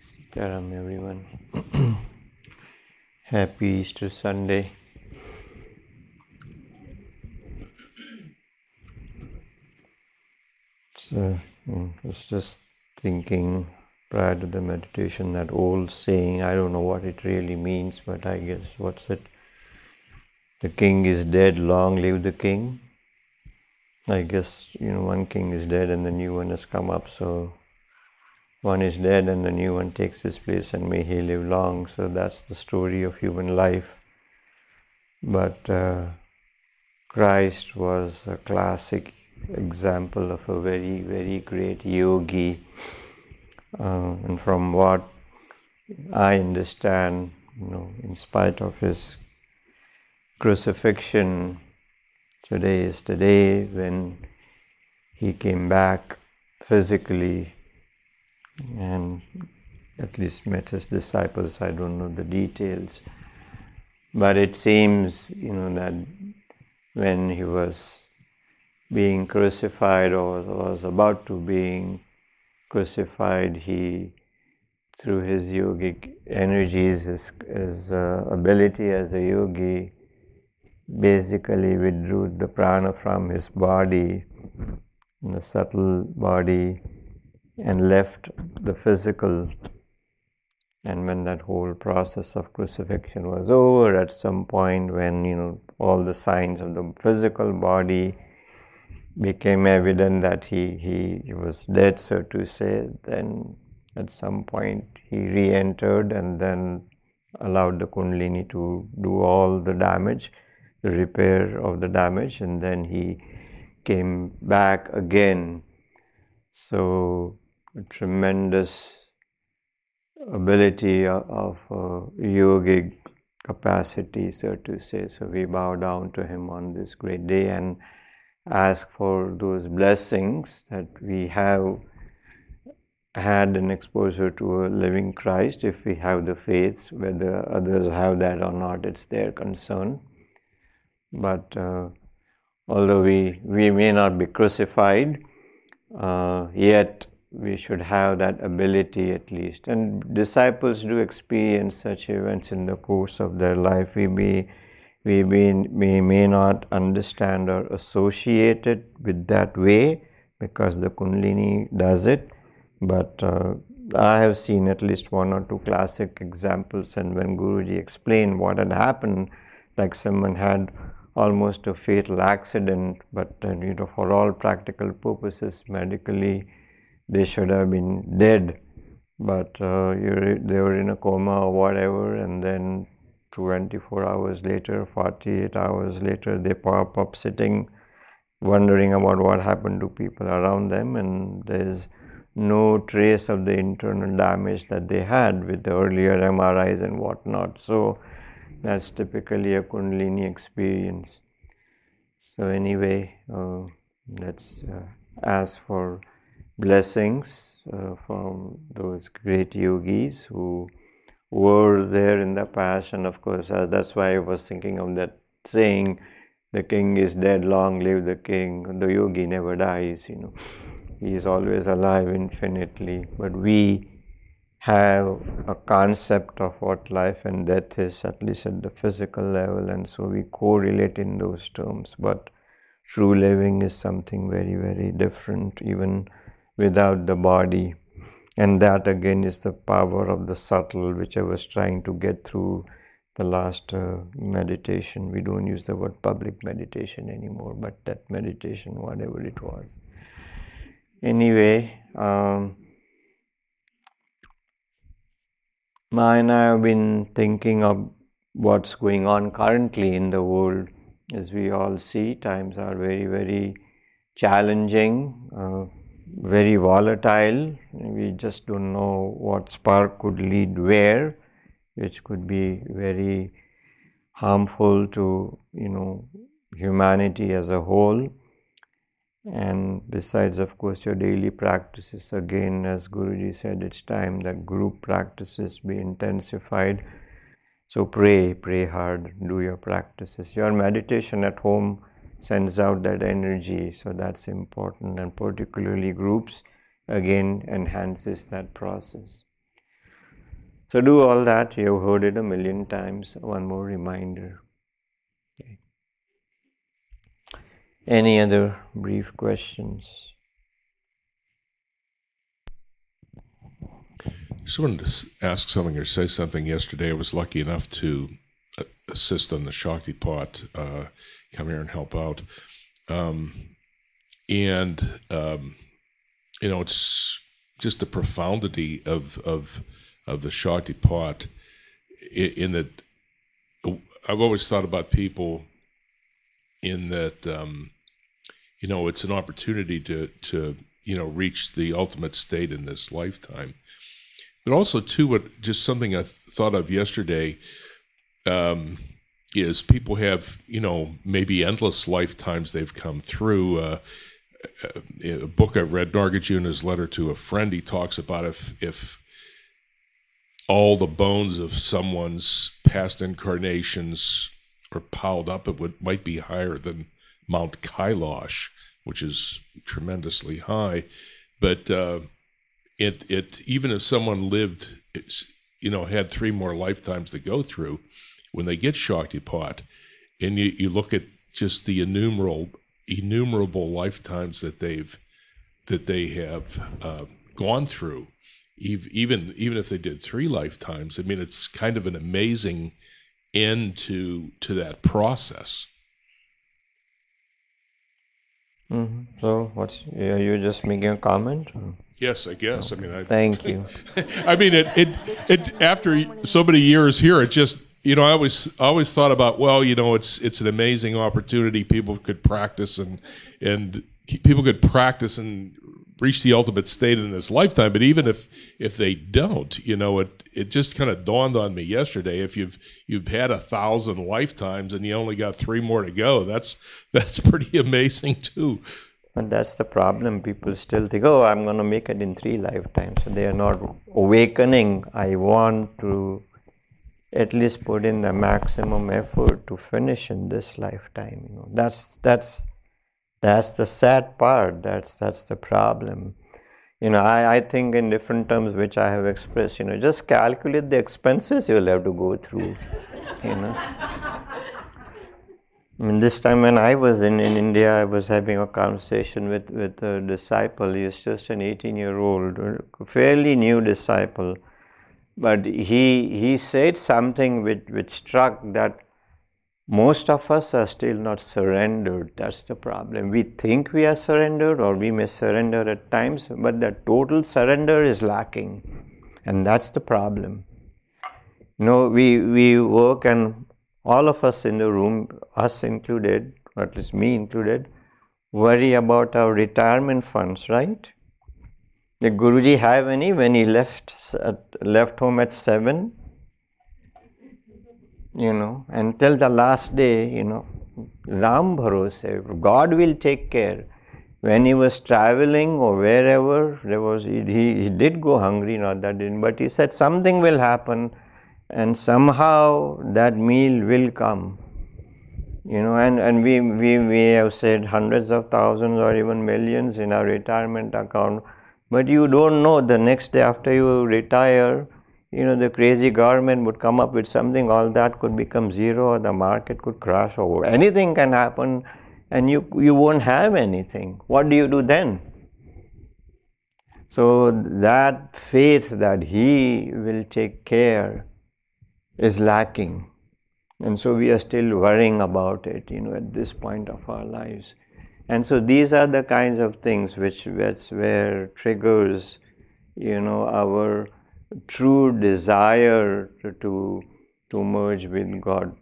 Sitaram, everyone. Happy Easter Sunday. So, mm, I was just thinking prior to the meditation that old saying, I don't know what it really means, but I guess what's it? The king is dead, long live the king. I guess, you know, one king is dead and the new one has come up, so one is dead and the new one takes his place and may he live long. So that's the story of human life. But uh, Christ was a classic example of a very, very great yogi. Uh, and from what I understand, you know, in spite of his crucifixion, today is the day when he came back physically and at least met his disciples. I don't know the details. But it seems, you know, that when he was being crucified or was about to being crucified, he, through his yogic energies, his, his uh, ability as a yogi, basically withdrew the prana from his body, in the subtle body, and left the physical. And when that whole process of crucifixion was over, at some point when you know all the signs of the physical body became evident that he, he, he was dead, so to say, then at some point he re entered and then allowed the Kundalini to do all the damage, the repair of the damage, and then he came back again. So a tremendous ability of uh, yogic capacity, so to say. So we bow down to him on this great day and ask for those blessings that we have had an exposure to a living Christ, if we have the faith, whether others have that or not, it's their concern. But uh, although we, we may not be crucified, uh, yet we should have that ability at least. And disciples do experience such events in the course of their life. We may, we may, we may not understand or associate it with that way because the Kundalini does it. But uh, I have seen at least one or two classic examples, and when Guruji explained what had happened, like someone had almost a fatal accident, but uh, you know, for all practical purposes, medically they should have been dead, but uh, they were in a coma or whatever, and then 24 hours later, 48 hours later, they pop up sitting, wondering about what happened to people around them, and there's no trace of the internal damage that they had with the earlier MRIs and whatnot. So that's typically a Kundalini experience. So, anyway, uh, let's uh, ask for blessings uh, from those great yogis who were there in the past. And of course, uh, that's why I was thinking of that saying, the king is dead, long live the king. The yogi never dies, you know. He is always alive infinitely. But we have a concept of what life and death is, at least at the physical level, and so we correlate in those terms. But true living is something very, very different, even without the body. And that again is the power of the subtle, which I was trying to get through the last uh, meditation. We don't use the word public meditation anymore, but that meditation, whatever it was. Anyway, um, and I have been thinking of what's going on currently in the world. As we all see, times are very, very challenging. Uh, very volatile. We just don't know what spark could lead where, which could be very harmful to you know humanity as a whole. And besides, of course, your daily practices, again, as Guruji said, it's time that group practices be intensified. So pray, pray hard, do your practices. Your meditation at home sends out that energy so that's important and particularly groups again enhances that process So do all that. You've heard it a million times. One more reminder. Okay. Any other brief questions? just wanted to ask something or say something yesterday. I was lucky enough to assist on the Shaktipat, uh, come here and help out. Um, and, um, you know, it's just the profundity of, of, of the Shaktipat in, in that I've always thought about people in that, um, you know, it's an opportunity to, to, you know, reach the ultimate state in this lifetime but also, too, what just something I th- thought of yesterday um, is people have, you know, maybe endless lifetimes they've come through. Uh, uh a book I read, Nagarjuna's letter to a friend, he talks about if if all the bones of someone's past incarnations are piled up, it would might be higher than Mount Kailash, which is tremendously high. But uh, it it even if someone lived you know had three more lifetimes to go through when they get Shaktipat and you, you look at just the innumerable innumerable lifetimes that they've that they have uh, gone through even even if they did three lifetimes i mean it's kind of an amazing end to to that process mm-hmm. so what's are you just making a comment or? Yes, I guess. I mean, I, thank you. I mean, it, it, it. After so many years here, it just you know, I always always thought about well, you know, it's it's an amazing opportunity. People could practice and and people could practice and reach the ultimate state in this lifetime. But even if if they don't, you know, it it just kind of dawned on me yesterday. If you've you've had a thousand lifetimes and you only got three more to go, that's that's pretty amazing too. And that's the problem. People still think, oh, I'm going to make it in three lifetimes. So they are not awakening. I want to at least put in the maximum effort to finish in this lifetime. You know, that's that's that's the sad part. That's that's the problem. You know, I, I think in different terms which I have expressed, you know, just calculate the expenses you'll have to go through. You know. I mean, this time when I was in, in India, I was having a conversation with, with a disciple. He's just an 18 year old, fairly new disciple. But he, he said something which, which struck that most of us are still not surrendered. That's the problem. We think we are surrendered, or we may surrender at times, but the total surrender is lacking. And that's the problem. You know, we, we work and all of us in the room, us included, or at least me included, worry about our retirement funds, right? Did Guruji have any when he left left home at seven? You know, until the last day, you know, Ram Bharose, God will take care. When he was traveling or wherever, there was he, he did go hungry, not that didn't, but he said something will happen and somehow that meal will come you know and, and we, we, we have said hundreds of thousands or even millions in our retirement account but you don't know the next day after you retire you know the crazy government would come up with something all that could become zero or the market could crash or anything can happen and you you won't have anything what do you do then so that faith that he will take care is lacking. And so we are still worrying about it, you know, at this point of our lives. And so these are the kinds of things which that's where triggers, you know, our true desire to to merge with God.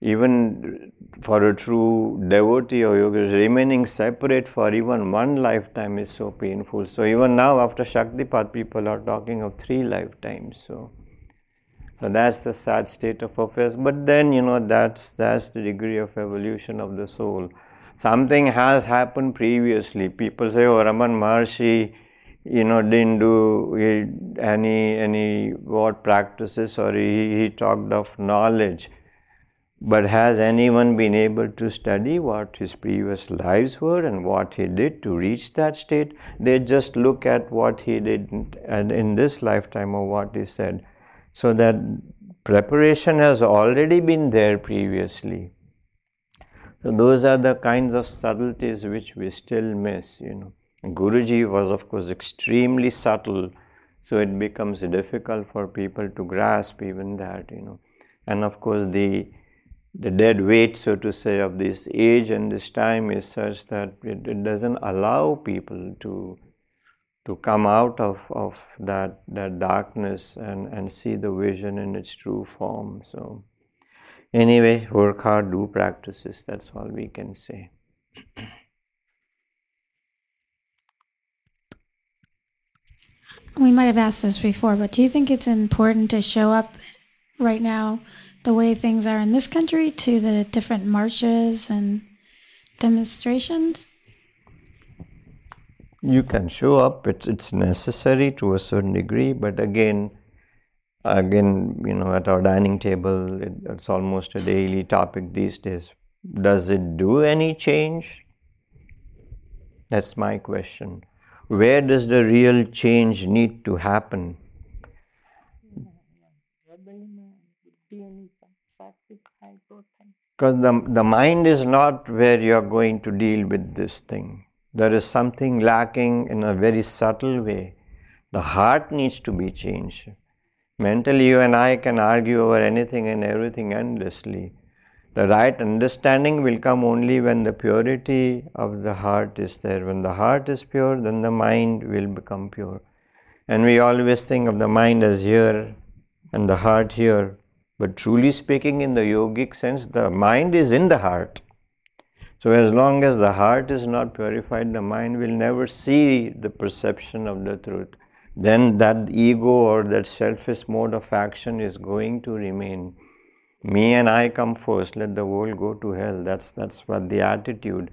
Even for a true devotee or yogi, remaining separate for even one lifetime is so painful. So even now after Shaktipat, people are talking of three lifetimes. So so that's the sad state of affairs. But then, you know, that's that's the degree of evolution of the soul. Something has happened previously. People say, "Oh, Raman Maharshi, you know, didn't do any any what practices, or he, he talked of knowledge." But has anyone been able to study what his previous lives were and what he did to reach that state? They just look at what he did and in this lifetime or what he said. So that preparation has already been there previously. So those are the kinds of subtleties which we still miss, you know. Guruji was of course extremely subtle, so it becomes difficult for people to grasp even that, you know. And of course the the dead weight, so to say, of this age and this time is such that it, it doesn't allow people to to come out of, of that that darkness and, and see the vision in its true form. So anyway, work hard, do practices, that's all we can say. We might have asked this before, but do you think it's important to show up right now the way things are in this country to the different marches and demonstrations? You can show up, it's, it's necessary to a certain degree, but again, again, you know, at our dining table, it, it's almost a daily topic these days. Does it do any change? That's my question. Where does the real change need to happen? Because the, the mind is not where you are going to deal with this thing. There is something lacking in a very subtle way. The heart needs to be changed. Mentally, you and I can argue over anything and everything endlessly. The right understanding will come only when the purity of the heart is there. When the heart is pure, then the mind will become pure. And we always think of the mind as here and the heart here. But truly speaking, in the yogic sense, the mind is in the heart. So, as long as the heart is not purified, the mind will never see the perception of the truth. Then that ego or that selfish mode of action is going to remain me and I come first, let the world go to hell. That's that's what the attitude.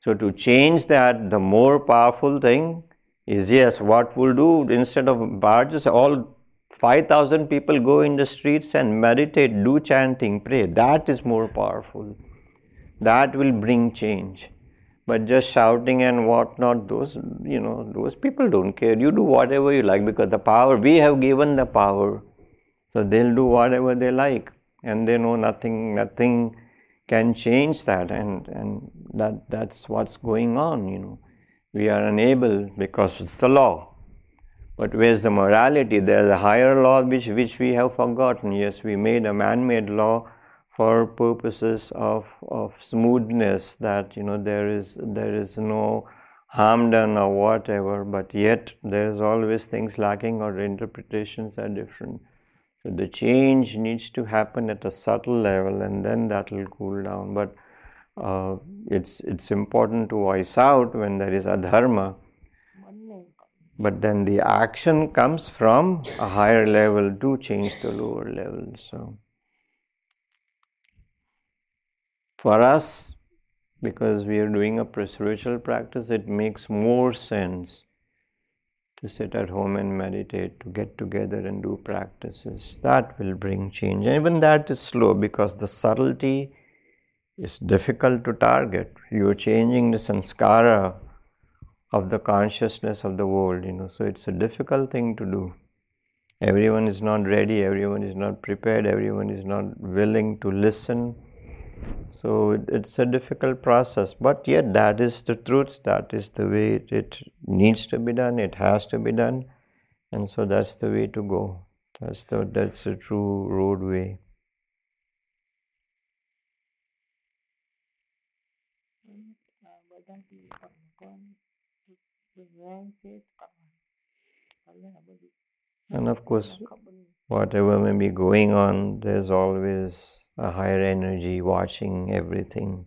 So to change that, the more powerful thing is yes, what we'll do instead of barges, all five thousand people go in the streets and meditate, do chanting, pray. That is more powerful. That will bring change. But just shouting and whatnot, those you know, those people don't care. You do whatever you like because the power we have given the power. So they'll do whatever they like and they know nothing nothing can change that and and that that's what's going on you know we are unable because it's the law but where's the morality there's a higher law which which we have forgotten yes we made a man-made law for purposes of of smoothness that you know there is there is no harm done or whatever but yet there is always things lacking or interpretations are different so the change needs to happen at a subtle level and then that will cool down. But uh, it's, it's important to voice out when there is adharma. But then the action comes from a higher level to change the lower level. So for us, because we are doing a spiritual practice, it makes more sense to sit at home and meditate, to get together and do practices. That will bring change. Even that is slow because the subtlety is difficult to target. You're changing the sanskara of the consciousness of the world, you know, so it's a difficult thing to do. Everyone is not ready, everyone is not prepared, everyone is not willing to listen so it's a difficult process, but yet that is the truth, that is the way it, it needs to be done, it has to be done, and so that's the way to go. That's the that's the true roadway. And of course, whatever may be going on, there's always a higher energy watching everything.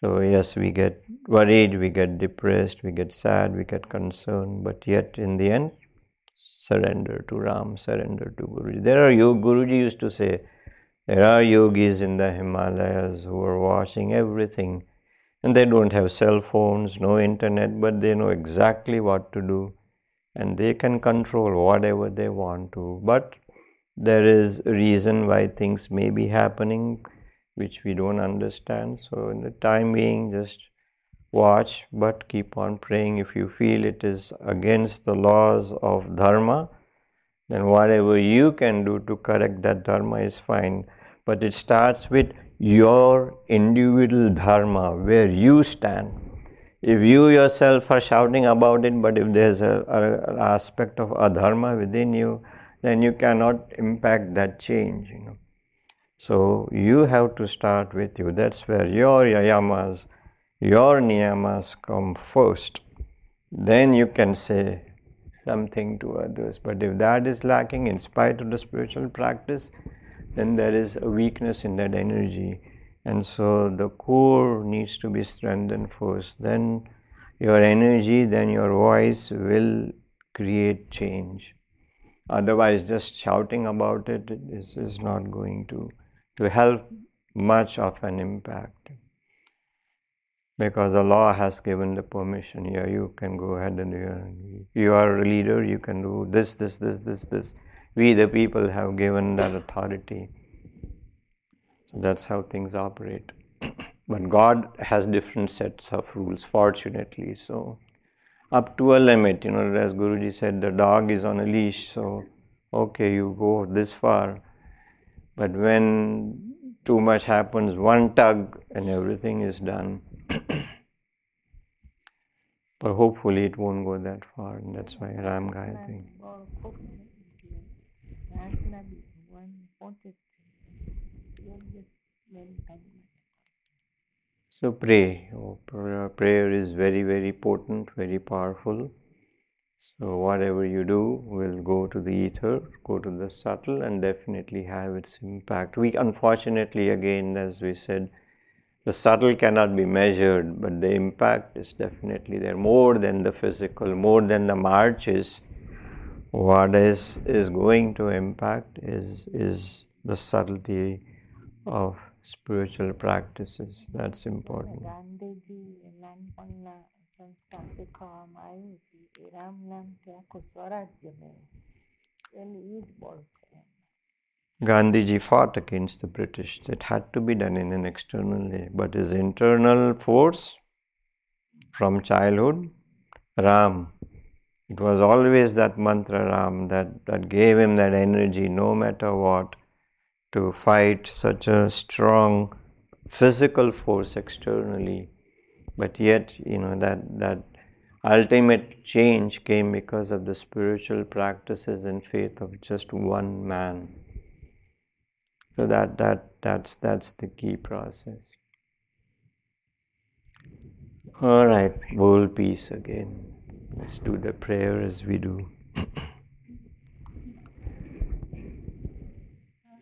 So, yes, we get worried, we get depressed, we get sad, we get concerned, but yet in the end, surrender to Ram, surrender to Guruji. There are yog, Guruji used to say, there are yogis in the Himalayas who are watching everything and they don't have cell phones, no internet, but they know exactly what to do and they can control whatever they want to. But there is a reason why things may be happening which we don't understand. So, in the time being, just watch but keep on praying. If you feel it is against the laws of Dharma, then whatever you can do to correct that dharma is fine. But it starts with your individual dharma, where you stand. If you yourself are shouting about it, but if there's an aspect of adharma within you, then you cannot impact that change. You know. So you have to start with you. That's where your yamas, your niyamas come first. Then you can say, something to others. But if that is lacking in spite of the spiritual practice, then there is a weakness in that energy. And so the core needs to be strengthened first. Then your energy, then your voice will create change. Otherwise, just shouting about it is, is not going to, to help much of an impact because the law has given the permission. Yeah, you can go ahead and you, you are a leader, you can do this, this, this, this, this. We, the people, have given that authority. So that's how things operate. but God has different sets of rules, fortunately. So, up to a limit, you know, as Guruji said, the dog is on a leash, so okay, you go this far. But when too much happens, one tug and everything is done. but hopefully it won't go that far, and that's why Ram Gayatri. So pray. Oh, prayer is very, very potent, very powerful. So whatever you do will go to the ether, go to the subtle, and definitely have its impact. We unfortunately, again, as we said, the subtle cannot be measured, but the impact is definitely there. More than the physical, more than the marches, what is is going to impact is is the subtlety of spiritual practices. That's important. Gandhiji fought against the British. It had to be done in an external way. But his internal force from childhood, Ram, it was always that mantra Ram that, that gave him that energy no matter what to fight such a strong physical force externally. But yet, you know, that, that ultimate change came because of the spiritual practices and faith of just one man. So that that that's that's the key process. All right, world peace again. Let's do the prayer as we do.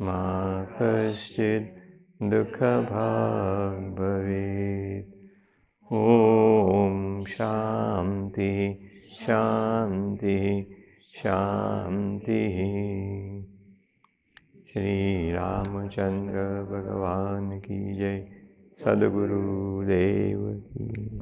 मा कश्चित् दुःखभाग् भवेत् ॐ शान्ति शान्ति, शान्तिः। श्री रामचंद्र भगवान की जय। सदगुरुदेव की